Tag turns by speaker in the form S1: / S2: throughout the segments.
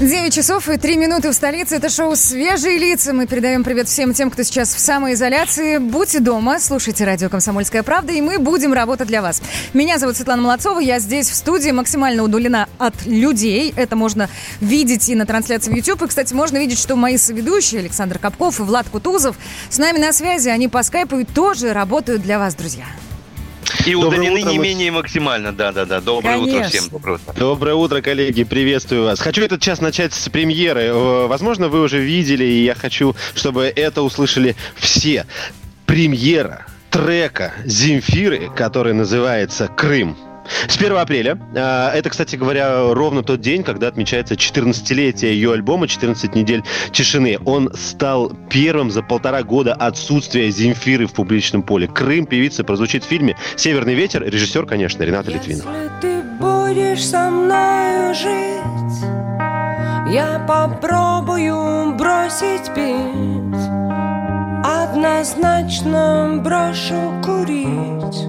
S1: 9 часов и 3 минуты в столице. Это шоу «Свежие лица». Мы передаем привет всем тем, кто сейчас в самоизоляции. Будьте дома, слушайте радио «Комсомольская правда», и мы будем работать для вас. Меня зовут Светлана Молодцова, я здесь в студии, максимально удалена от людей. Это можно видеть и на трансляции в YouTube. И, кстати, можно видеть, что мои соведущие Александр Капков и Влад Кутузов с нами на связи. Они по скайпу и тоже работают для вас, друзья.
S2: И
S3: Доброе
S2: удалены
S3: утро,
S2: не
S3: мы-
S2: менее максимально, да-да-да. Доброе утро
S1: Конечно.
S2: всем, доброе утро.
S3: Доброе утро, коллеги, приветствую вас. Хочу этот час начать с премьеры. Э, Возможно, вы уже видели, и я хочу, чтобы это услышали все. Премьера трека Земфиры, который называется «Крым». С 1 апреля. а, Это, кстати говоря, ровно тот день, когда отмечается 14-летие ее альбома «14 недель тишины». Он стал первым за полтора года отсутствия Земфиры в публичном поле. «Крым» певица прозвучит в фильме «Северный ветер». Режиссер, конечно, Рената Литвинова.
S4: Если ты будешь со мною жить, я попробую бросить пить. Однозначно брошу курить,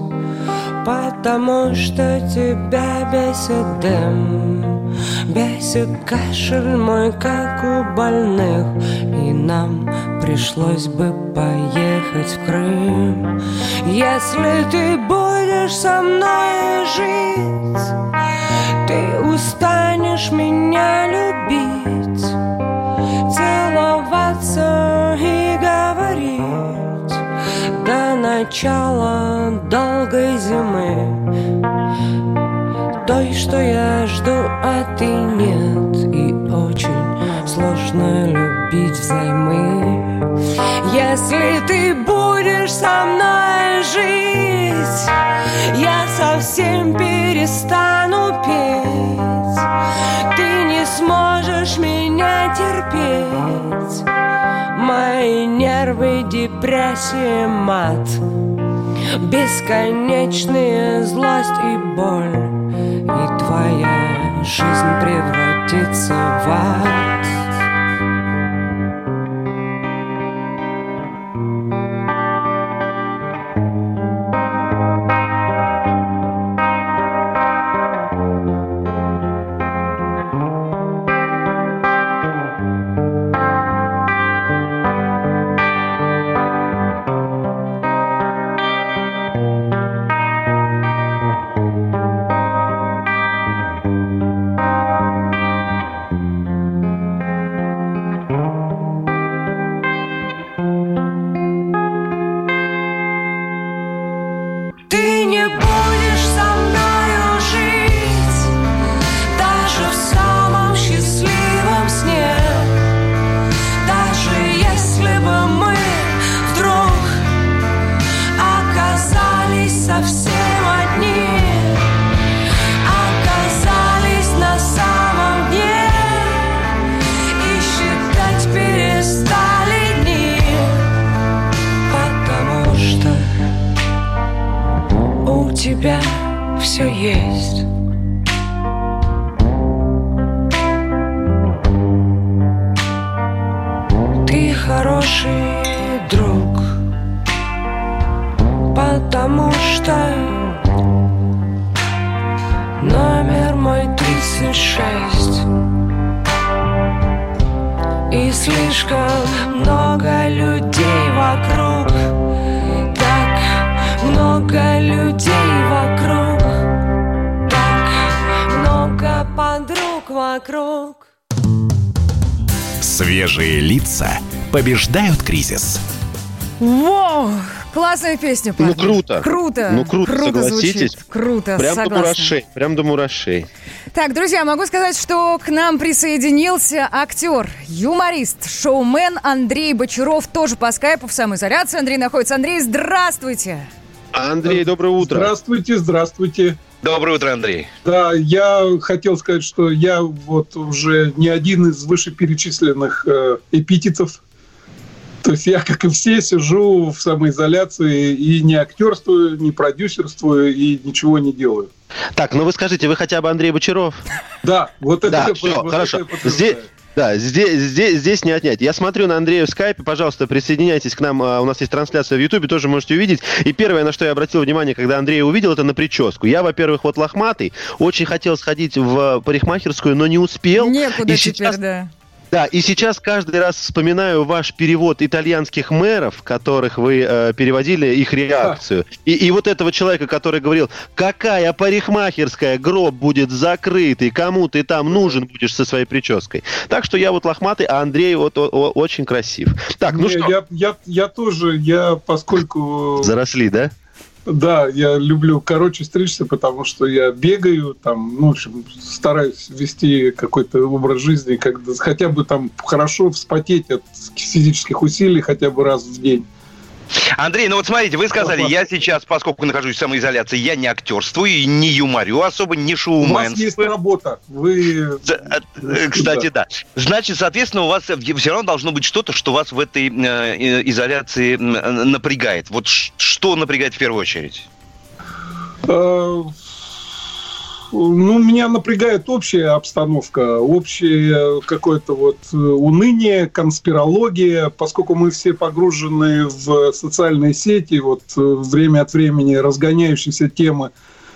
S4: потому что тебя бесит дым. Бесит кашель мой, как у больных И нам пришлось бы поехать в Крым Если ты будешь со мной жить Ты устанешь меня любить Целоваться и До начала долгой зимы. Той, что я жду, а ты нет. И очень сложно любить взаймы. Если ты будешь со мной жить Я совсем перестану петь. Ты не сможешь меня терпеть Мои нервы, депрессия, мат. Бесконечная злость и боль. И твоя жизнь превратится в ад все есть.
S5: Свежие лица побеждают кризис.
S1: Вау! Классная песня,
S3: Ну,
S1: парни.
S3: круто.
S1: Круто.
S3: Ну, круто, согласитесь.
S1: звучит. Круто,
S3: Прям до
S1: согласна.
S3: мурашей. Прям до мурашей.
S1: Так, друзья, могу сказать, что к нам присоединился актер, юморист, шоумен Андрей Бочаров, тоже по скайпу в самоизоляции. Андрей находится. Андрей, здравствуйте!
S3: Андрей, доброе утро.
S6: Здравствуйте, здравствуйте.
S2: Доброе утро, Андрей.
S6: Да, я хотел сказать, что я вот уже не один из вышеперечисленных э, эпитетов То есть я, как и все, сижу в самоизоляции и не актерствую, не продюсерствую и ничего не делаю.
S3: Так, ну вы скажите, вы хотя бы Андрей Бочаров?
S6: Да, вот это...
S3: Да, все, хорошо. Здесь, да, здесь, здесь, здесь не отнять. Я смотрю на Андрея в скайпе, пожалуйста, присоединяйтесь к нам. А, У нас есть трансляция в Ютубе, тоже можете увидеть. И первое, на что я обратил внимание, когда Андрея увидел, это на прическу. Я, во-первых, вот лохматый, очень хотел сходить в парикмахерскую, но не успел.
S1: Некуда
S3: И
S1: теперь,
S3: сейчас-
S1: да.
S3: Да, и сейчас каждый раз вспоминаю ваш перевод итальянских мэров, которых вы э, переводили, их реакцию. И, и вот этого человека, который говорил, какая парикмахерская, гроб будет закрытый, кому ты там нужен будешь со своей прической. Так что я вот лохматый, а Андрей вот о- о- очень красив. Так, ну
S6: Не,
S3: что,
S6: я, я, я тоже, я поскольку...
S3: заросли, да?
S6: Да, я люблю короче стричься, потому что я бегаю, там, ну, в общем, стараюсь вести какой-то образ жизни, когда хотя бы там хорошо вспотеть от физических усилий хотя бы раз в день.
S2: Андрей, ну вот смотрите, вы сказали, я сейчас, поскольку нахожусь в самоизоляции, я не актерствую и не юморю особо, не
S6: У вас есть работа, вы...
S2: Да, э, Кстати, да. Значит, соответственно, у вас все равно должно быть что-то, что вас в этой э, э, изоляции э, напрягает. Вот что напрягает в первую очередь?
S6: Ну, меня напрягает общая обстановка, общее какое-то вот э, уныние, конспирология, поскольку мы все погружены в социальные сети, вот э, время от времени разгоняющиеся темы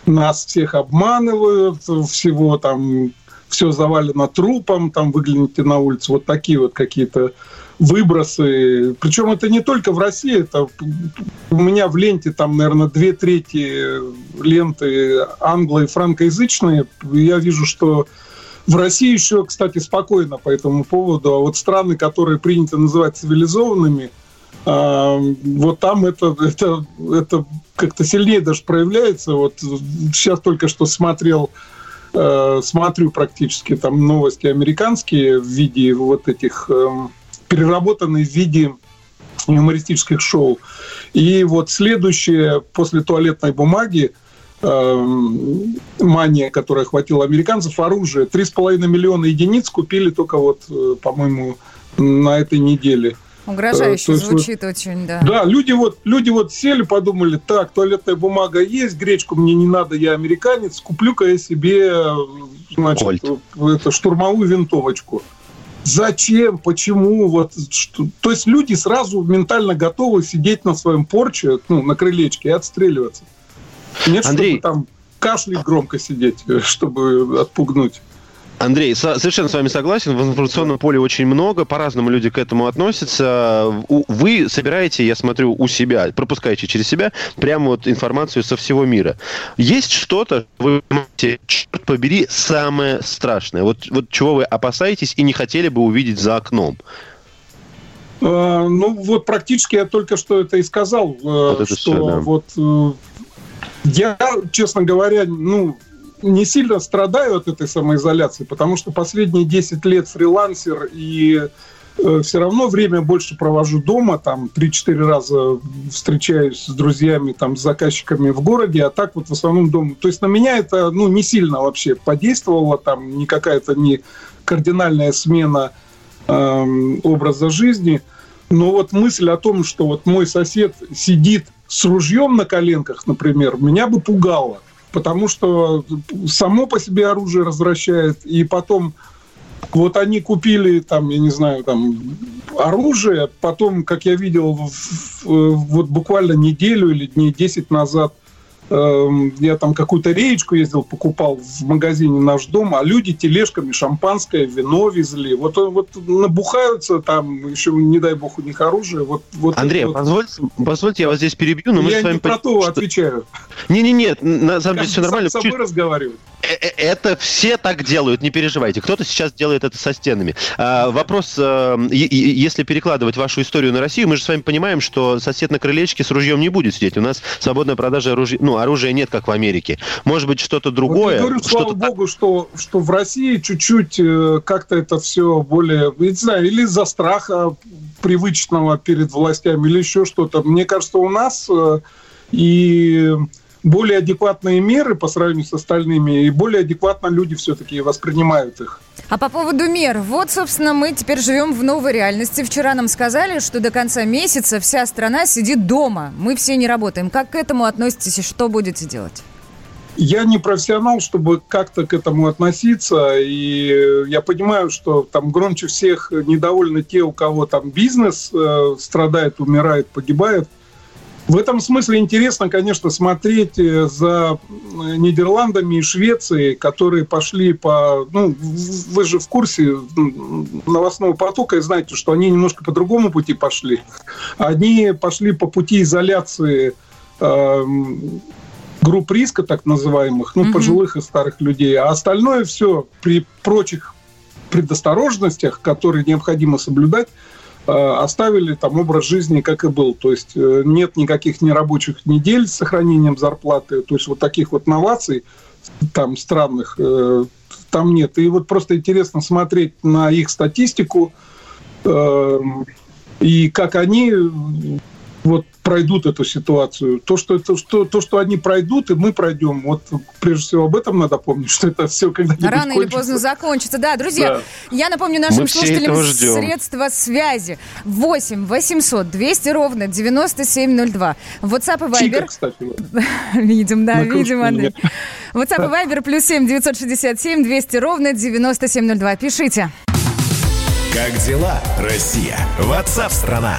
S6: нас всех обманывают, всего там, все завалено трупом, там выгляните на улицу, вот такие вот какие-то выбросы. Причем это не только в России, это у меня в ленте там, наверное, две трети ленты англо- и франкоязычные. Я вижу, что в России еще, кстати, спокойно по этому поводу. А вот страны, которые принято называть цивилизованными, а, вот там это, это, это как-то сильнее даже проявляется. Вот сейчас только что смотрел э, смотрю практически там новости американские в виде вот этих эм, переработанные в виде юмористических шоу. И вот следующее после туалетной бумаги эм, мания, которая охватила американцев, оружие. 3,5 миллиона единиц купили только вот, э, по-моему, на этой неделе.
S1: Угрожающе
S6: Э, есть вот-
S1: звучит очень, да.
S6: Да, люди вот, люди вот сели, подумали, так, туалетная бумага есть, гречку мне не надо, я американец, куплю-ка я себе, э, значит,
S3: Кольт.
S6: это, штурмовую винтовочку. Зачем? Почему? Вот, что? То есть люди сразу ментально готовы сидеть на своем порче, ну, на крылечке и отстреливаться. Нет,
S3: Андрей.
S6: чтобы там кашлять громко сидеть, э, чтобы отпугнуть.
S3: Андрей, со- совершенно с вами согласен. В информационном поле очень много, по-разному люди к этому относятся. Вы собираете, я смотрю, у себя, пропускаете через себя прямо вот информацию со всего мира. Есть что-то, вы понимаете, черт побери, самое страшное. Вот, вот чего вы опасаетесь и не хотели бы увидеть за окном.
S6: Э, Ну, вот практически я только что это и сказал, э,
S3: Вот это
S6: что
S3: всё, да.
S6: вот э, я, честно говоря, ну, не сильно страдаю от этой самоизоляции, потому что последние 10 лет фрилансер и все равно время больше провожу дома, там 3-4 раза встречаюсь с друзьями, там, с заказчиками в городе, а так вот в основном дома. То есть на меня это, ну, не сильно вообще подействовало, там, не какая-то не кардинальная смена эм, образа жизни. Но вот мысль о том, что вот мой сосед сидит с ружьем на коленках, например, меня бы пугало. Потому что само по себе оружие развращает, и потом вот они купили там, я не знаю, там оружие, потом, как я видел, в- в- вот буквально неделю или дней 10 назад я там какую-то реечку ездил, покупал в магазине «Наш дом», а люди тележками шампанское, вино везли. Вот, вот набухаются там, еще, не дай бог, у них оружие. Вот, вот
S3: Андрей,
S6: вот.
S3: позвольте, позвольте, я вас здесь перебью, но мы
S6: я
S3: же с вами...
S6: не про то
S3: что-
S6: отвечаю.
S3: Не-не-не, на самом деле все нормально.
S6: с собой разговариваю.
S3: Э, э, Это все так делают, не переживайте. Кто-то сейчас делает это со стенами. А, вопрос, э, если перекладывать вашу историю на Россию, мы же с вами понимаем, что сосед на крылечке с ружьем не будет сидеть. У нас свободная продажа оружия, ну, оружия нет, как в Америке. Может быть, что-то
S6: Вот
S3: другое.
S6: я говорю, слава богу, что, что в России чуть-чуть э, как-то это все более, не знаю, или из-за страха привычного перед властями, или еще что-то. Мне кажется, у нас э, и более адекватные меры по сравнению с остальными, и более адекватно люди все-таки воспринимают их.
S1: А по поводу мер. Вот, собственно, мы теперь живем в новой реальности. Вчера нам сказали, что до конца месяца вся страна сидит дома. Мы все не работаем. Как к этому относитесь и что будете делать?
S6: Я не профессионал, чтобы как-то к этому относиться, и я понимаю, что там громче всех недовольны те, у кого там бизнес э, страдает, умирает, погибает. В этом смысле интересно, конечно, смотреть э, за э, Нидерландами и Швецией, которые пошли по... Ну, вы же в курсе новостного потока и знаете, что они немножко по другому пути пошли. Они пошли по пути изоляции э, групп риска, так называемых, ну, пожилых и старых людей. А остальное все при прочих предосторожностях, которые необходимо соблюдать, оставили там образ жизни, как и был. То есть э, нет никаких нерабочих недель с сохранением зарплаты. То есть вот таких вот новаций там странных э, там нет. И вот просто интересно смотреть на их статистику и как они вот пройдут эту ситуацию. То что, то, что, то, что они пройдут, и мы пройдем. Вот прежде всего об этом надо помнить, что это все когда-нибудь
S1: Рано
S6: кончится.
S1: или поздно закончится. Да, друзья, да. я напомню нашим
S3: Мы
S1: слушателям средства связи. 8 800 200 ровно 9702. WhatsApp и
S6: Чика,
S1: Viber.
S6: кстати. вот.
S1: Видим, да,
S6: На
S1: видим, Андрей. WhatsApp и Viber плюс 7 967 200 ровно 9702. Пишите.
S5: Как дела, Россия? Ватсап-страна!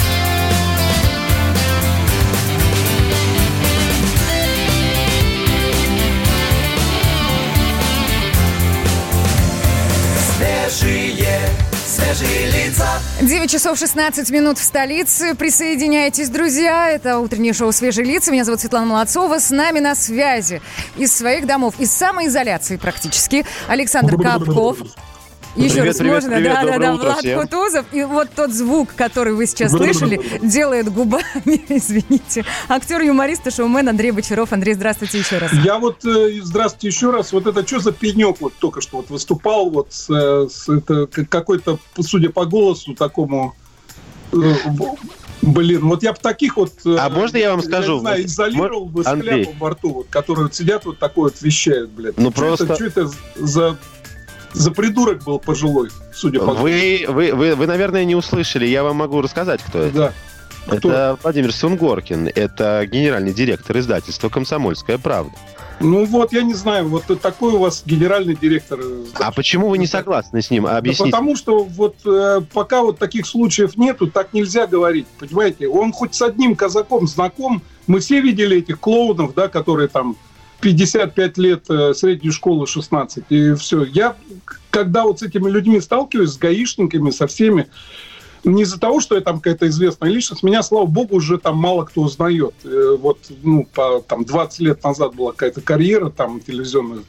S7: Свежие лица.
S1: 9 часов 16 минут в столице. Присоединяйтесь, друзья. Это утреннее шоу «Свежие лица». Меня зовут Светлана Молодцова. С нами на связи из своих домов, из самоизоляции практически, Александр Капков. Еще
S3: Привет,
S1: раз
S3: привет,
S1: можно,
S3: привет,
S1: да, да, да,
S3: утро
S1: Влад
S3: всем.
S1: Кутузов. И вот тот звук, который вы сейчас слышали, делает губами, извините, актер-юморист и шоумен Андрей Бочаров. Андрей, здравствуйте еще раз.
S6: Я вот, э, здравствуйте еще раз, вот это что за пенек вот только что вот выступал вот с, э, с это, какой-то, судя по голосу, такому, э, блин, вот я бы таких вот... э,
S3: А можно я вам
S6: не
S3: скажу?
S6: знаю,
S3: Вот,
S6: изолировал бы
S3: Андрей.
S6: скляпу во рту, вот, которые вот сидят вот такое вот вещают, блядь.
S3: Ну,
S6: Чё
S3: просто-
S6: Это, что это за, за придурок был пожилой, судя по...
S3: Вы, вы, вы, вы, наверное, не услышали. Я вам могу рассказать, кто это.
S6: Да. Кто?
S3: Это Владимир Сунгоркин. Это генеральный директор издательства «Комсомольская правда».
S6: Ну вот, я не знаю, вот такой у вас генеральный директор.
S3: А почему вы не согласны с ним?
S6: Да
S3: Объясните.
S6: потому что вот э, пока вот таких случаев нету, так нельзя говорить, понимаете? Он хоть с одним казаком знаком, мы все видели этих клоунов, да, которые там 55 лет, э, средней школы 16, и все. Я, когда вот с этими людьми сталкиваюсь, с гаишниками, со всеми, не из-за того, что я там какая-то известная личность, меня, слава богу, уже там мало кто узнает. Э, Вот, ну, по, там, 20 лет назад была какая-то карьера там телевизионная.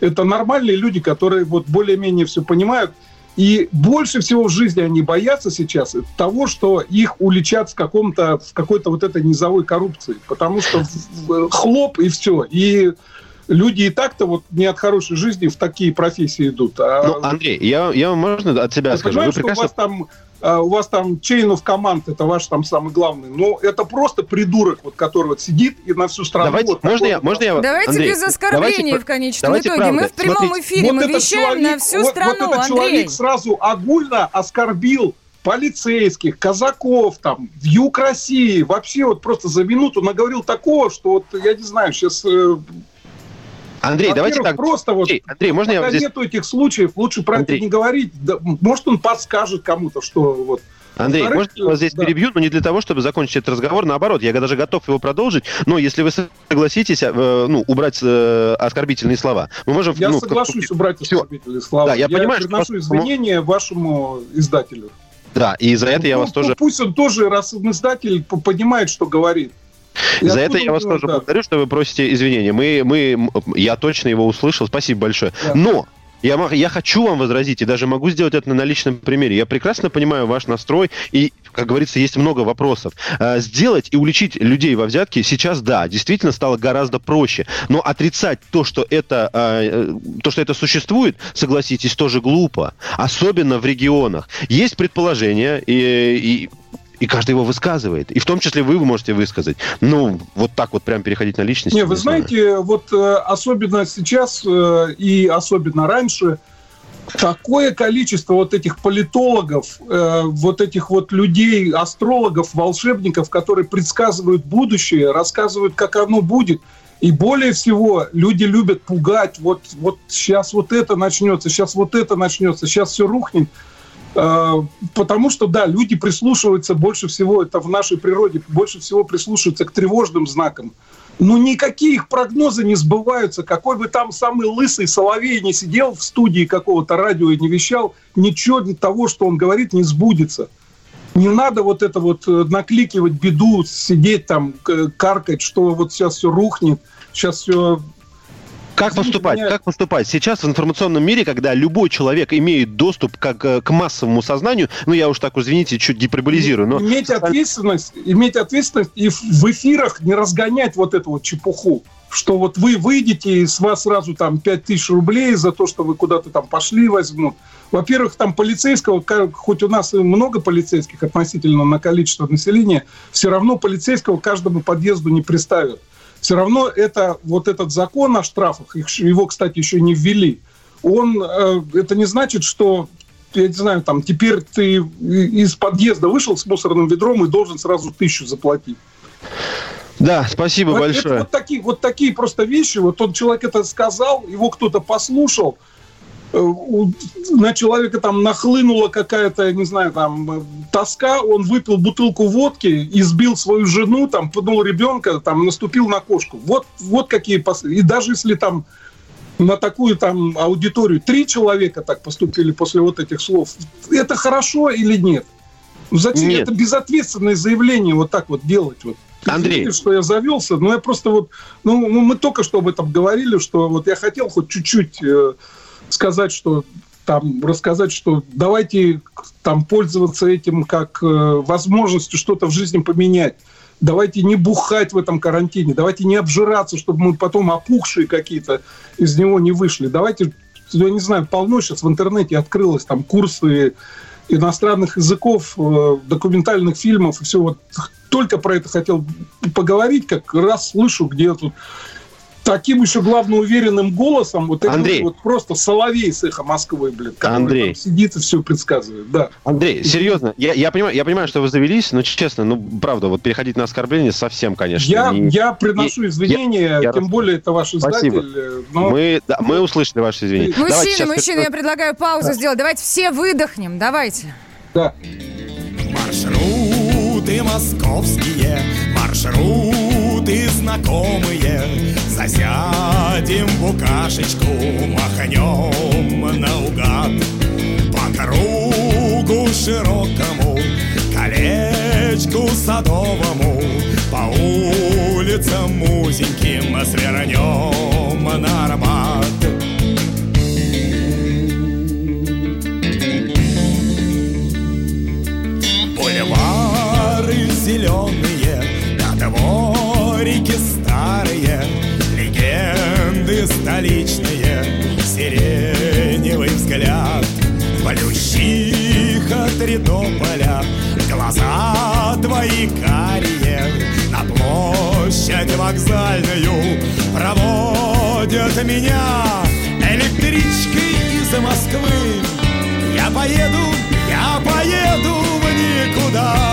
S6: Это нормальные люди, которые вот более-менее все понимают. И больше всего в жизни они боятся сейчас того, что их уличат в, каком-то, в какой-то вот этой низовой коррупции. Потому что в- хлоп и все. И люди и так-то вот не от хорошей жизни в такие профессии идут. А
S3: Ну, Андрей, я, я можно от себя
S6: ты
S3: скажу?
S6: понимаешь,
S3: Вы
S6: что у
S3: прекрасно
S6: вас там у вас там chain of command, это ваш там самый главный. Но это просто придурок, вот, который вот сидит и на всю страну.
S3: Давайте,
S6: вот
S3: можно я,
S6: вот
S3: можно я,
S1: Давайте
S3: Андрей,
S1: без оскорблений
S3: давайте
S1: в конечном
S3: давайте
S1: итоге.
S3: правда.
S1: Мы в прямом
S3: Смотрите,
S1: эфире,
S6: Вот
S1: мы вещаем на
S6: человек-
S1: всю
S6: вот-
S1: страну,
S6: Вот этот
S1: Андрей.
S6: человек сразу огульно оскорбил полицейских, казаков, там, юг России, вообще вот просто за минуту наговорил такого, что вот, я не знаю, сейчас...
S3: Андрей, давайте так.
S6: просто вот...
S3: Андрей, Андрей, можно я здесь...
S6: нету этих случаев, лучше про
S3: Андрей.
S6: это не говорить. Да, может, он подскажет кому-то, что вот...
S3: Андрей, я вас здесь
S6: да.
S3: перебью, но не для того, чтобы закончить этот разговор. Наоборот, я даже готов его продолжить. Но если вы согласитесь, э, ну, убрать э, оскорбительные слова, мы можем...
S6: Я
S3: ну,
S6: соглашусь убрать
S3: Всё.
S6: оскорбительные слова.
S3: Да, я понимаю, что
S6: приношу
S3: просто-
S6: извинения вашему издателю.
S3: Да, и за это я
S6: Ну,
S3: вас тоже...
S6: Пусть он тоже, раз он издатель, понимает, что говорит. И
S3: За это я вас тоже
S6: да.
S3: благодарю, что вы просите извинения. Мы, мы, я точно его услышал. Спасибо большое.
S6: Да.
S3: Но я, я хочу вам возразить, и даже могу сделать это на личном примере. Я прекрасно понимаю ваш настрой, и, как говорится, есть много вопросов. А, Сделать и уличить людей во взятке сейчас, да, действительно стало гораздо проще. Но отрицать то, что это, а, э, то, что это существует, согласитесь, тоже глупо. Особенно в регионах. Есть предположения, и, и и каждый его высказывает. И в том числе вы можете высказать. Ну, вот так вот прям переходить на личность.
S6: Не, вы
S3: знаю.
S6: знаете, вот э, особенно сейчас э, и особенно раньше такое количество вот этих политологов, э, вот этих вот людей, астрологов, волшебников, которые предсказывают будущее, рассказывают, как оно будет. И более всего люди любят пугать. Вот, вот сейчас вот это начнется, сейчас вот это начнется, сейчас все рухнет. Э, Потому что, да, люди прислушиваются больше всего, это в нашей природе, больше всего прислушиваются к тревожным знакам. Ну, никакие их прогнозы не сбываются. Какой бы там самый лысый Соловей не сидел в студии какого-то радио и не вещал, ничего того, что он говорит, не сбудется. Не надо вот это вот э, накликивать беду, сидеть там, каркать, что вот сейчас все рухнет, сейчас все...
S3: Как
S6: Извините
S3: поступать?
S6: меня-
S3: Как поступать? Сейчас в информационном мире, когда любой человек имеет доступ как, э, к массовому сознанию, ну я уж так, извините, чуть гиперболизирую, но...
S6: Иметь ответственность, иметь ответственность и в- эфирах не разгонять вот эту вот чепуху. Что вот вы выйдете, и с вас сразу там 5000 рублей за то, что вы куда-то там пошли возьмут. Во-первых, там полицейского, хоть у нас и много полицейских относительно на количество населения, все равно полицейского каждому подъезду не приставят. Все равно это, вот этот закон о штрафах, их его, кстати, еще не ввели, он, э, это не значит, что я не знаю, там, теперь ты из подъезда вышел с мусорным ведром и должен сразу тысячу заплатить.
S3: Да, спасибо
S6: Вот это
S3: большое.
S6: вот, такие, вот такие просто вещи. Вот тот человек это сказал, его кто-то послушал, на человека там нахлынула какая-то, я не знаю, там э, тоска, он выпил бутылку водки, избил свою жену, там пнул ребенка, там наступил на кошку. Вот, вот какие пос- И даже если там на такую там аудиторию три человека так поступили после вот этих слов, это хорошо или нет? Зачем
S3: Нет.
S6: это безответственное заявление вот так вот делать? Вот?
S3: Андрей.
S6: Извините, что я завелся, но я просто вот, ну, ну, мы только что об этом говорили, что вот я хотел хоть чуть-чуть э, сказать, что там рассказать, что давайте там пользоваться этим как э, возможностью что-то в жизни поменять. Давайте не бухать в этом карантине, давайте не обжираться, чтобы мы потом опухшие какие-то из него не вышли. Давайте, я не знаю, полно сейчас в интернете открылось там курсы иностранных языков, э, документальных фильмов и все. Вот только про это хотел поговорить, как раз слышу, где тут таким еще главное уверенным голосом, вот это
S3: Андрей.
S6: вот просто соловей с эхо Москвы, блин, который
S3: Андрей.
S6: там сидит и все предсказывает, да.
S3: Андрей, серьезно, я, я, понимаю, я понимаю, что вы завелись, но честно, ну, правда, вот переходить на оскорбление совсем, конечно.
S6: Я,
S3: не-
S6: я приношу извинения,
S3: я
S6: тем
S3: рас-
S6: более это ваш
S3: Спасибо.
S6: издатель. э, Но
S3: Мы, да, мы услышали ваши извинения. Давайте
S1: Мужчины,
S3: сейчас-
S1: мужчины, я предлагаю паузу сделать. Давайте все выдохнем. Давайте.
S6: да.
S7: Маршруты московские, маршруты знакомые. Засядем в букашечку, махнем наугад. По кругу широкому, колечку садовому, по улицам узеньким свернем на Арбат. Столичные, сиреневый взгляд. Плющих от Редополя, глаза твои карие, На площадь вокзальную проводят меня Электричкой из Москвы я поеду, я поеду в никуда.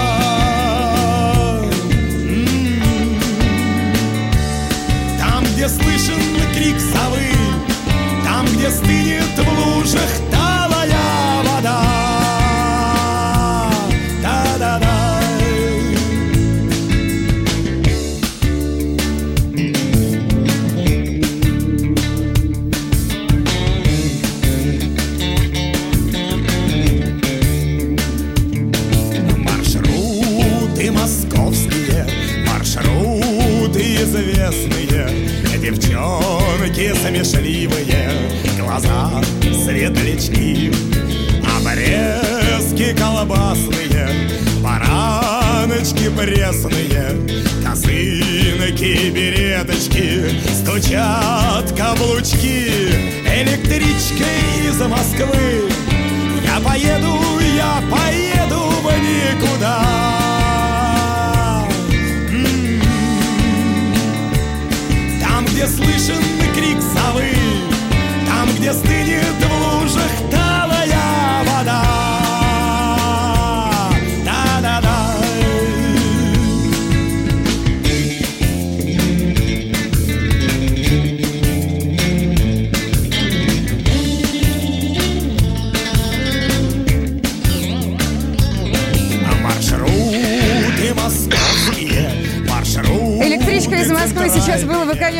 S1: Sabri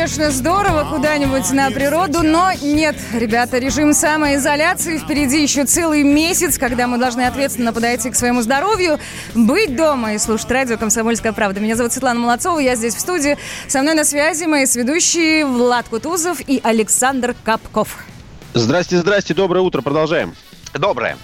S1: конечно, здорово куда-нибудь на природу, но нет, ребята, режим самоизоляции. Впереди еще целый месяц, когда мы должны ответственно подойти к своему здоровью, быть дома и слушать радио «Комсомольская правда». Меня зовут Светлана Молодцова, я здесь в студии. Со мной на связи мои сведущие Влад Кутузов и Александр Капков.
S3: Здрасте, здрасте, доброе утро, продолжаем.
S2: Доброе.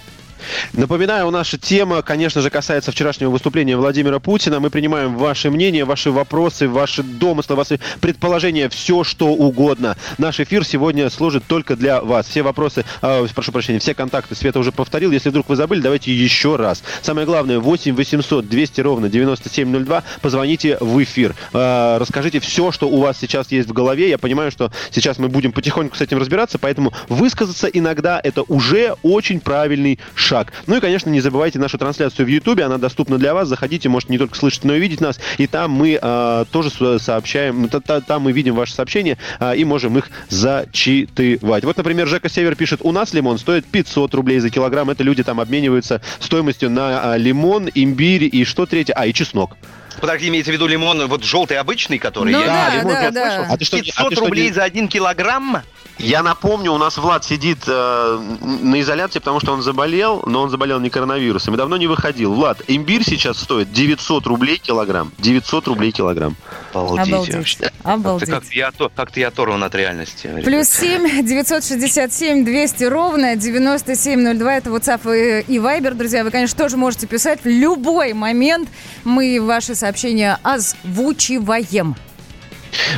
S3: Напоминаю, наша тема, конечно же, касается вчерашнего выступления Владимира Путина. Мы принимаем ваши мнения, ваши вопросы, ваши домыслы, ваши предположения, все что угодно. Наш эфир сегодня служит только для вас. Все вопросы, э, прошу прощения, все контакты Света уже повторил. Если вдруг вы забыли, давайте еще раз. Самое главное, 8 800 200 ровно 9702. Позвоните в эфир. Э, расскажите все, что у вас сейчас есть в голове. Я понимаю, что сейчас мы будем потихоньку с этим разбираться, поэтому высказаться иногда это уже очень правильный шаг. Ну и, конечно, не забывайте нашу трансляцию в Ютубе, она доступна для вас. Заходите, можете не только слышать, но и видеть нас. И там мы э, тоже сообщаем, та- та- там мы видим ваши сообщения э, и можем их зачитывать. Вот, например, Жека Север пишет, у нас лимон стоит 500 рублей за килограмм. Это люди там обмениваются стоимостью на а, лимон, имбирь и что третье? А, и чеснок.
S2: Подожди, имеется в виду лимон вот желтый обычный, который
S1: Ну
S2: я...
S1: да,
S3: лимон
S1: да,
S3: я
S1: да.
S3: слышал. А ты что, а
S2: 500
S3: ты что,
S2: рублей
S3: не-
S2: за один килограмм?
S3: Я напомню, у нас Влад сидит э, на изоляции, потому что он заболел, но он заболел не коронавирусом и давно не выходил. Влад, имбирь сейчас стоит 900 рублей килограмм. 900 рублей килограмм.
S2: Обалдеть.
S1: Обалдеть.
S2: вообще.
S1: Обалдеть.
S2: Как-то я, то- как-то я оторван от реальности. ребят.
S1: Плюс 7 967 200 ровно 9702. Это WhatsApp и, и Viber, друзья. Вы, конечно, тоже можете писать в любой момент. Мы ваши сообщения озвучиваем.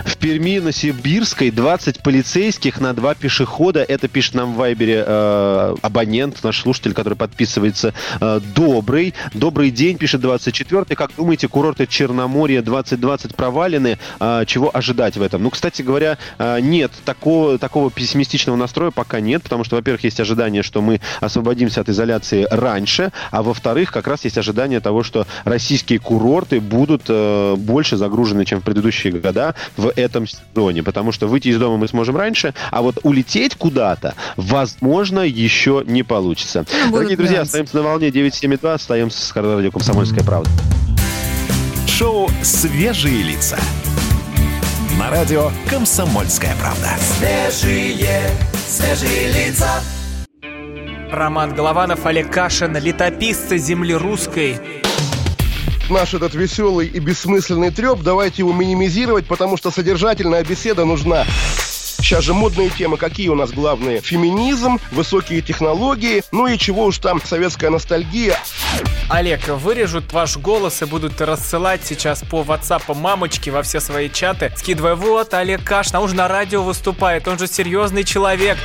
S3: В Перми на Сибирской 20 полицейских на два пешехода. Это пишет нам в Вайбере э, абонент, наш слушатель, который подписывается э, Добрый. Добрый день, пишет 24-й. Как думаете, курорты Черноморья 2020 провалены? Э, чего ожидать в этом? Ну, кстати говоря, э, нет, такого, такого пессимистичного настроя пока нет, потому что, во-первых, есть ожидание, что мы освободимся от изоляции раньше, а во-вторых, как раз есть ожидание того, что российские курорты будут э, больше загружены, чем в предыдущие года в этом сезоне, потому что выйти из дома мы сможем раньше, а вот улететь куда-то, возможно, еще не получится.
S1: будут
S3: Дорогие друзья, остаемся на волне 972, остаемся с радио «Комсомольская правда».
S5: Шоу «Свежие лица». На радио «Комсомольская правда».
S7: Свежие, свежие лица
S8: Роман Голованов, Олег Кашин, летописцы земли русской.
S9: Наш этот веселый и бессмысленный треп, давайте его минимизировать, потому что содержательная беседа нужна. Сейчас же модные темы, какие у нас главные? Феминизм, высокие технологии, ну и чего уж там, советская ностальгия.
S8: Олег, вырежут ваш голос и будут рассылать сейчас по WhatsApp мамочки во все свои чаты, скидывая, вот, Олег Кашин, а он же на радио выступает, он же серьезный человек.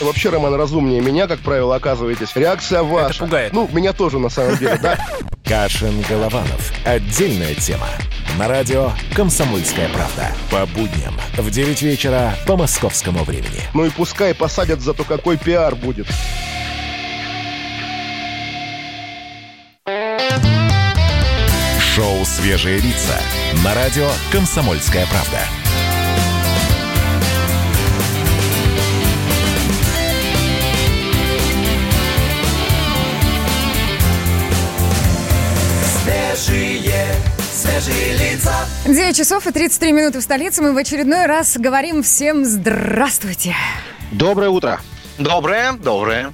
S9: Вообще, Роман, разумнее меня, как правило, оказываетесь. Реакция ваша.
S8: пугает.
S9: Ну, меня тоже, на самом деле, да.
S5: Кашин-Голованов. Отдельная тема. На радио «Комсомольская правда». По будням в 9 вечера по московскому времени.
S9: Ну и пускай посадят, зато какой пиар будет.
S5: Шоу «Свежие лица» на радио «Комсомольская правда».
S7: Свежие лица
S1: 9 часов и 33 минуты в столице. Мы в очередной раз говорим всем здравствуйте.
S3: Доброе утро.
S2: Доброе, доброе.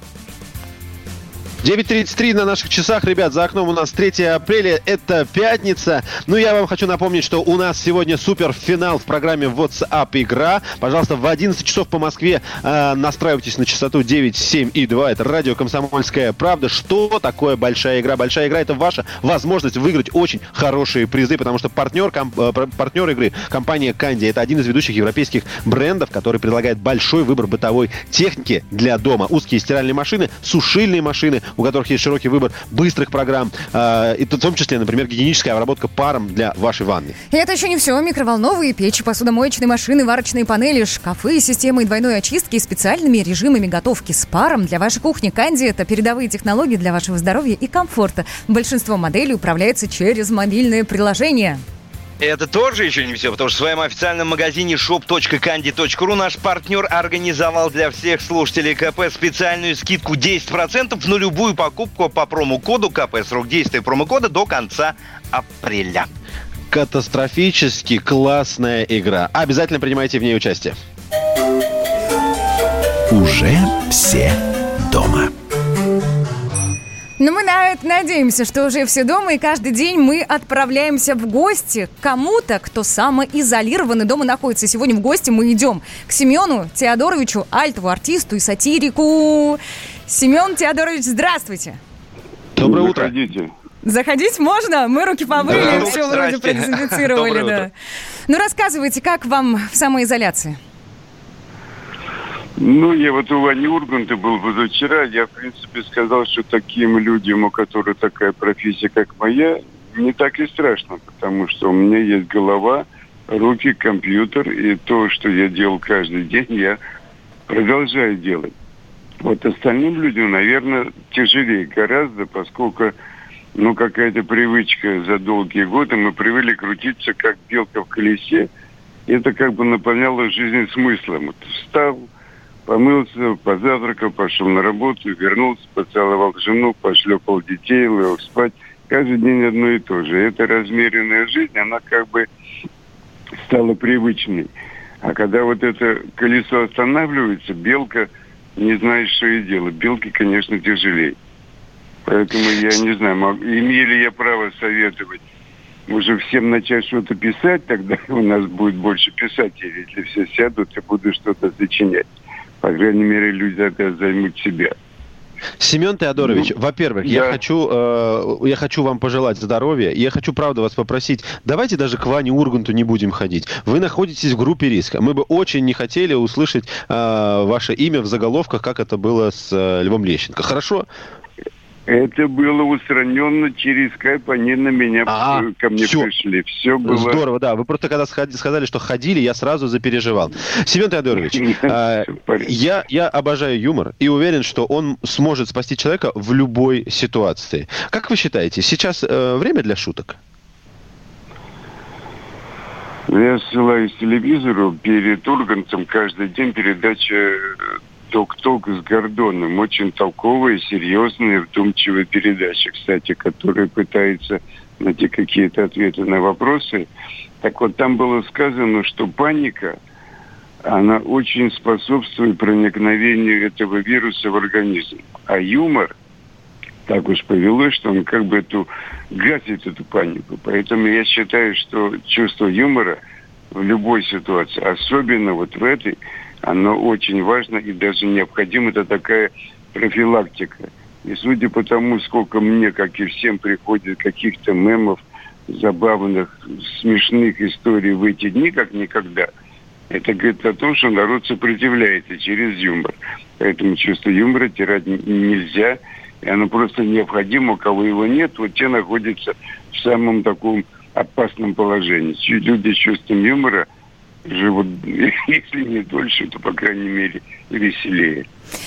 S3: 9.33 на наших часах, ребят, за окном у нас 3 апреля, это пятница. Ну, я вам хочу напомнить, что у нас сегодня суперфинал в программе WhatsApp игра. Пожалуйста, в 11 часов по Москве э, настраивайтесь на частоту 9, 7 и 2. Это радио «Комсомольская правда». Что такое большая игра? Большая игра – это ваша возможность выиграть очень хорошие призы, потому что партнер, комп, э, партнер игры, компания Канди, это один из ведущих европейских брендов, который предлагает большой выбор бытовой техники для дома. Узкие стиральные машины, сушильные машины, у которых есть широкий выбор быстрых программ, э, и в том числе, например, гигиеническая обработка паром для вашей ванны.
S1: И это еще не все. Микроволновые печи, посудомоечные машины, варочные панели, шкафы, системы двойной очистки и специальными режимами готовки с паром для вашей кухни. Канди – это передовые технологии для вашего здоровья и комфорта. Большинство моделей управляется через мобильное приложение.
S2: Это тоже еще не все, потому что в своем официальном магазине shop.candy.ru наш партнер организовал для всех слушателей КП специальную скидку 10% на любую покупку по промокоду КП. Срок действия промокода до конца апреля.
S3: Катастрофически классная игра. Обязательно принимайте в ней участие.
S5: Уже все.
S1: Но мы на это надеемся, что уже все дома, и каждый день мы отправляемся в гости к кому-то, кто самоизолирован и дома находится. Сегодня в гости мы идем к Семену Теодоровичу, альтову артисту и сатирику. Семен Теодорович, здравствуйте.
S3: Доброе утро.
S10: Заходите.
S1: Заходить можно? Мы руки помыли,
S2: Да,
S1: все вроде продезинфицировали, да. Ну, рассказывайте, как вам в самоизоляции?
S10: Ну, я вот у Вани Урганта был позавчера. Я, в принципе, сказал, что таким людям, у которых такая профессия, как моя, не так и страшно, потому что у меня есть голова, руки, компьютер, и то, что я делал каждый день, я продолжаю делать. Вот остальным людям, наверное, тяжелее гораздо, поскольку, ну, какая-то привычка за долгие годы, мы привыкли крутиться, как белка в колесе, это как бы наполняло жизнь смыслом. Вот встал, помылся, позавтракал, пошел на работу, вернулся, поцеловал жену, пошлепал детей, лег спать. Каждый день одно и то же. Эта размеренная жизнь, она как бы стала привычной. А когда вот это колесо останавливается, белка не знает, что и делать. Белке, конечно, тяжелее. Поэтому я не знаю, имею ли я право советовать уже всем начать что-то писать, тогда у нас будет больше писателей, если все сядут и будут что-то сочинять. По крайней мере, люди опять займут себя.
S3: Семен Теодорович, во-первых, я
S10: да.
S3: хочу, э, я хочу вам пожелать здоровья. и Я хочу, правда, вас попросить, давайте даже к Ване Урганту не будем ходить. Вы находитесь в группе риска. Мы бы очень не хотели услышать э, ваше имя в заголовках, как это было с э, Львом Лещенко. Хорошо?
S10: Это было устранено через скайп, они на меня
S3: А,
S10: э, ко мне
S3: всё.
S10: пришли. Все было...
S3: Здорово, да. Вы просто когда сказали, что ходили, я сразу запереживал. Семен Теодорович, э,
S10: порядке.
S3: я, я обожаю юмор и уверен, что он сможет спасти человека в любой ситуации. Как вы считаете, сейчас э, время для шуток?
S10: Я ссылаюсь телевизору перед Урганцем каждый день передача «Ток-ток» с Гордоном. Очень толковая, серьезная, вдумчивая передача, кстати, которая пытается найти какие-то ответы на вопросы. Так вот, там было сказано, что паника, она очень способствует проникновению этого вируса в организм. А юмор, так уж повелось, что он как бы эту гасит эту панику. Поэтому я считаю, что чувство юмора в любой ситуации, особенно вот в этой, оно очень важно и даже необходимо. Это такая профилактика. И судя по тому, сколько мне, как и всем, приходит каких-то мемов, забавных, смешных историй в эти дни, как никогда, это говорит о том, что народ сопротивляется через юмор. Поэтому чувство юмора терять нельзя, и оно просто необходимо. У кого его нет, вот те находятся в самом таком опасном положении. Люди с чувством юмора живут, если не дольше, то, по крайней мере, веселее.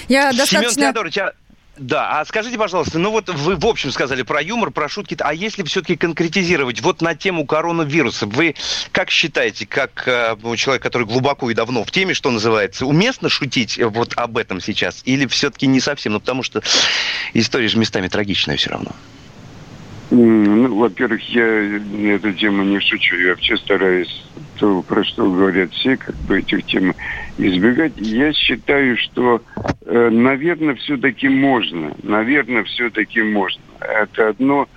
S1: Я
S2: Семен
S1: достаточно...
S2: Теодорович, а- да, а скажите, пожалуйста, ну вот вы в общем сказали про юмор, про шутки, а если все-таки конкретизировать вот на тему коронавируса, вы как считаете, как э, ну, человек, который глубоко и давно в теме, что называется, уместно шутить э, вот об этом сейчас? Или все-таки не совсем? Ну, потому что история же местами трагичная все равно.
S10: Ну, во-первых, я на эту тему не шучу. Я вообще стараюсь, то, про что говорят все, как бы этих тем избегать. Я считаю, что, э, наверное, все-таки можно. Наверное, все-таки можно. Это одно.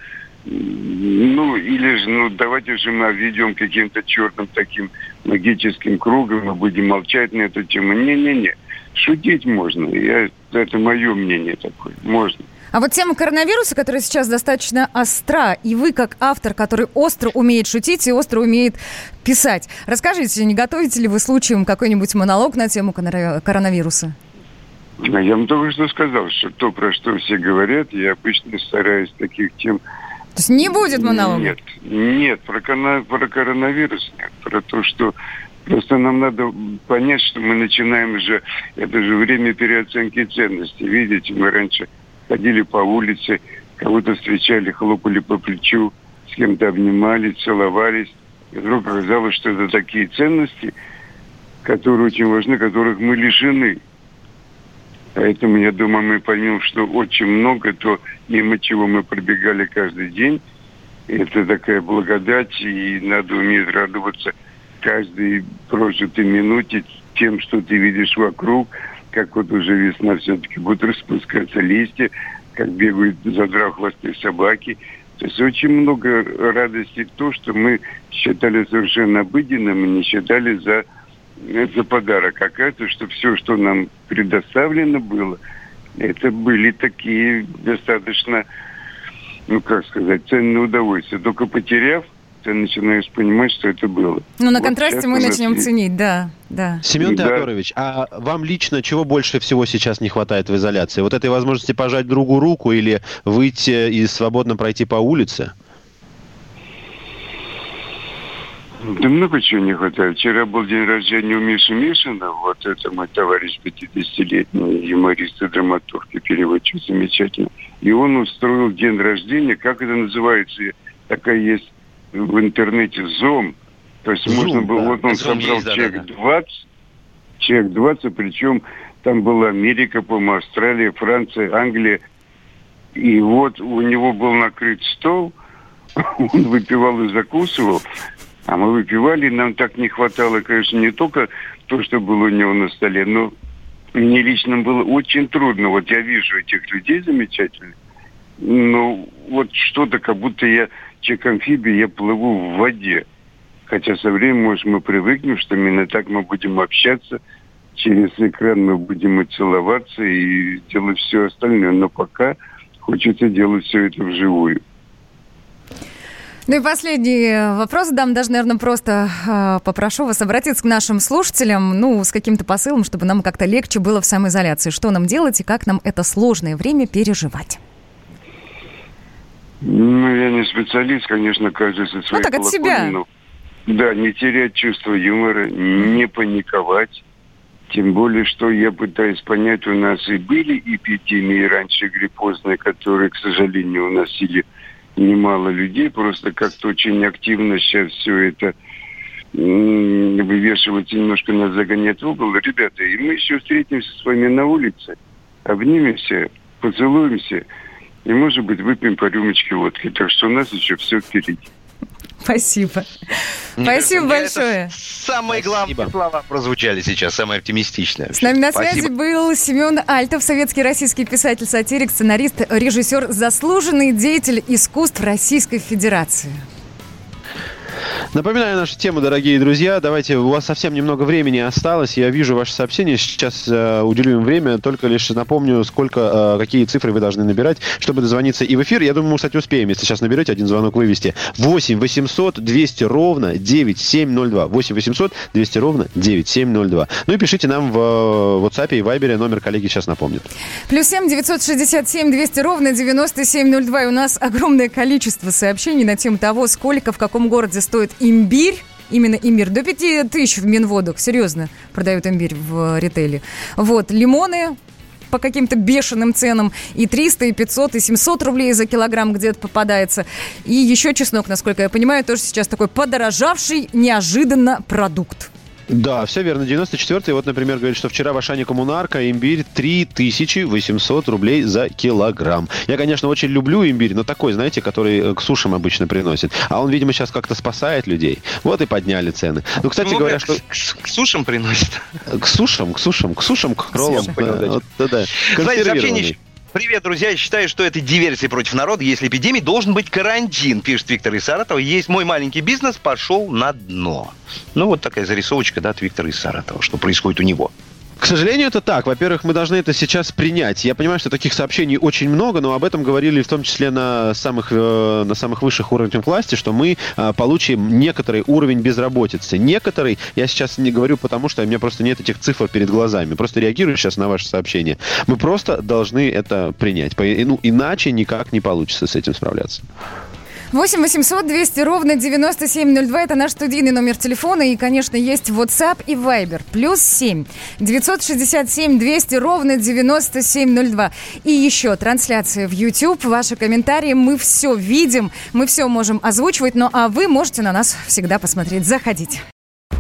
S10: Ну, или же, ну, давайте же мы обведем каким-то черным таким магическим кругом, мы будем молчать на эту тему. Не-не-не. Шутить можно. Я, это мое мнение такое. Можно.
S1: А вот тема коронавируса, которая сейчас достаточно остра, и вы, как автор, который остро умеет шутить и остро умеет писать, расскажите, не готовите ли вы случаем какой-нибудь монолог на тему коронавируса?
S10: А Я вам только что сказал, что то, про что все говорят, я обычно стараюсь таких тем...
S1: То есть не будет монолога?
S10: Нет, нет, про, кона- про коронавирус нет. Про то, что просто нам надо понять, что мы начинаем же... Это же время переоценки ценностей. Видите, мы раньше ходили по улице, кого-то встречали, хлопали по плечу, с кем-то обнимались, целовались. И вдруг оказалось, что это такие ценности, которые очень важны, которых мы лишены. Поэтому, я думаю, мы поймем, что очень много то, мимо чего мы пробегали каждый день. Это такая благодать, и надо уметь радоваться каждой прожитой минуте тем, что ты видишь вокруг, как вот уже весна все-таки будут распускаться листья, как бегают задрав хвосты собаки. То есть очень много радости то, что мы считали совершенно обыденным и не считали за, за подарок. Оказывается, что все, что нам предоставлено было, это были такие достаточно, ну как сказать, ценные удовольствия. Только потеряв, ты начинаешь понимать, что это было.
S1: Ну, на
S10: Вот
S1: контрасте мы
S10: нас
S1: начнем
S10: есть-
S1: ценить, да, да.
S3: Семен
S10: Да.
S3: Теодорович, а вам лично чего больше всего сейчас не хватает в изоляции? Вот этой возможности пожать другу руку или выйти и свободно пройти по улице?
S10: Да много чего не хватает. Вчера был день рождения у Миши Мишина. Вот это мой товарищ 50-летний юморист и драматург и переводчик замечательно. И он устроил день рождения, как это называется, такая есть в интернете ЗОМ. То есть
S3: Зум,
S10: можно было,
S3: да.
S10: вот он
S2: Зум
S10: собрал
S2: есть, да,
S10: человек
S2: да, да.
S10: 20, человек 20, причем там была Америка, по-моему, Австралия, Франция, Англия. И вот у него был накрыт стол, он выпивал и закусывал, а мы выпивали, и нам так не хватало, конечно, не только то, что было у него на столе, но мне лично было очень трудно. Вот я вижу этих людей замечательных, но вот что-то, как будто я человек-амфибия, я плыву в воде. Хотя со временем, может, мы привыкнем, что именно так мы будем общаться, через экран мы будем и целоваться, и делать все остальное. Но пока хочется делать все это вживую.
S1: Ну и последний вопрос дам, даже, наверное, просто э, попрошу вас обратиться к нашим слушателям, ну, с каким-то посылом, чтобы нам как-то легче было в самоизоляции. Что нам делать и как нам это сложное время переживать?
S10: Ну, я не специалист, конечно, каждый со своей
S1: так от себя.
S10: но, Да, не терять чувство юмора, не паниковать. Тем более, что я пытаюсь понять, у нас и были эпидемии раньше гриппозные, которые, к сожалению, уносили немало людей. Просто как-то очень активно сейчас все это м, вывешивается, немножко нас загоняет в угол. Ребята, и мы еще встретимся с вами на улице, обнимемся, поцелуемся, и, может быть, выпьем по рюмочке водки. Так что у нас еще все впереди.
S1: Спасибо.
S2: Мне
S1: Спасибо
S2: кажется,
S1: большое.
S2: это Самые главные слова прозвучали сейчас, самые оптимистичные.
S1: С нами на
S2: Спасибо.
S1: связи был Семен Альтов, советский российский писатель, сатирик, сценарист, режиссер, заслуженный деятель искусств Российской Федерации.
S3: Напоминаю нашу тему, дорогие друзья. Давайте, у вас совсем немного времени осталось. Я вижу ваши сообщения. Сейчас э, уделю им время. Только лишь напомню, сколько, э, какие цифры вы должны набирать, чтобы дозвониться и в эфир. Я думаю, мы, кстати, успеем, если сейчас наберете один звонок вывести. 8 800 200 ровно 9702. 8 800 200 ровно 9702. Ну и пишите нам в э, WhatsApp и Viber. Номер коллеги сейчас напомнит.
S1: Плюс семь девятьсот шестьдесят семь двести ровно девяносто семь ноль два. И у нас огромное количество сообщений на тему того, сколько в каком городе стоит имбирь. Именно имбирь. До 5 тысяч в Минводах. Серьезно продают имбирь в э, ритейле. Вот. Лимоны по каким-то бешеным ценам. И 300, и 500, и 700 рублей за килограмм где-то попадается. И еще чеснок, насколько я понимаю, тоже сейчас такой подорожавший неожиданно продукт.
S3: Да, все верно. 94-й, вот, например, говорит, что вчера в Ашане коммунарка имбирь 3800 рублей за килограмм. Я, конечно, очень люблю имбирь, но такой, знаете, который э, к сушам обычно приносит. А он, видимо, сейчас как-то спасает людей. Вот и подняли цены. Ну, кстати
S2: Ну,
S3: говоря,
S2: к-
S3: что...
S2: К, к сушам приносит.
S3: К сушам, к сушам, к сушам, к э,
S2: да.
S3: вот, да, да.
S2: Знаете, сообщение... Привет, друзья. Я считаю, что это диверсия против народа. Если эпидемии, должен быть карантин, пишет Виктор из Саратова. Есть мой маленький бизнес, пошел на дно. Ну, вот такая зарисовочка, да, от Виктора из Саратова, что происходит у него.
S3: К сожалению, это так. Во-первых, мы должны это сейчас принять. Я понимаю, что таких сообщений очень много, но об этом говорили в том числе на самых, э, на самых высших уровнях власти, что мы э, получим некоторый уровень безработицы. Некоторый, я сейчас не говорю потому, что у меня просто нет этих цифр перед глазами. Просто реагирую сейчас на ваше сообщение. Мы просто должны это принять. Ну, иначе никак не получится с этим справляться.
S1: 8 800 200 ровно 9702. Это наш студийный номер телефона. И, конечно, есть WhatsApp и Viber. Плюс 7 967 200 ровно 9702. И еще трансляция в YouTube. Ваши комментарии. Мы все видим. Мы все можем озвучивать. Ну, а вы можете на нас всегда посмотреть. Заходите.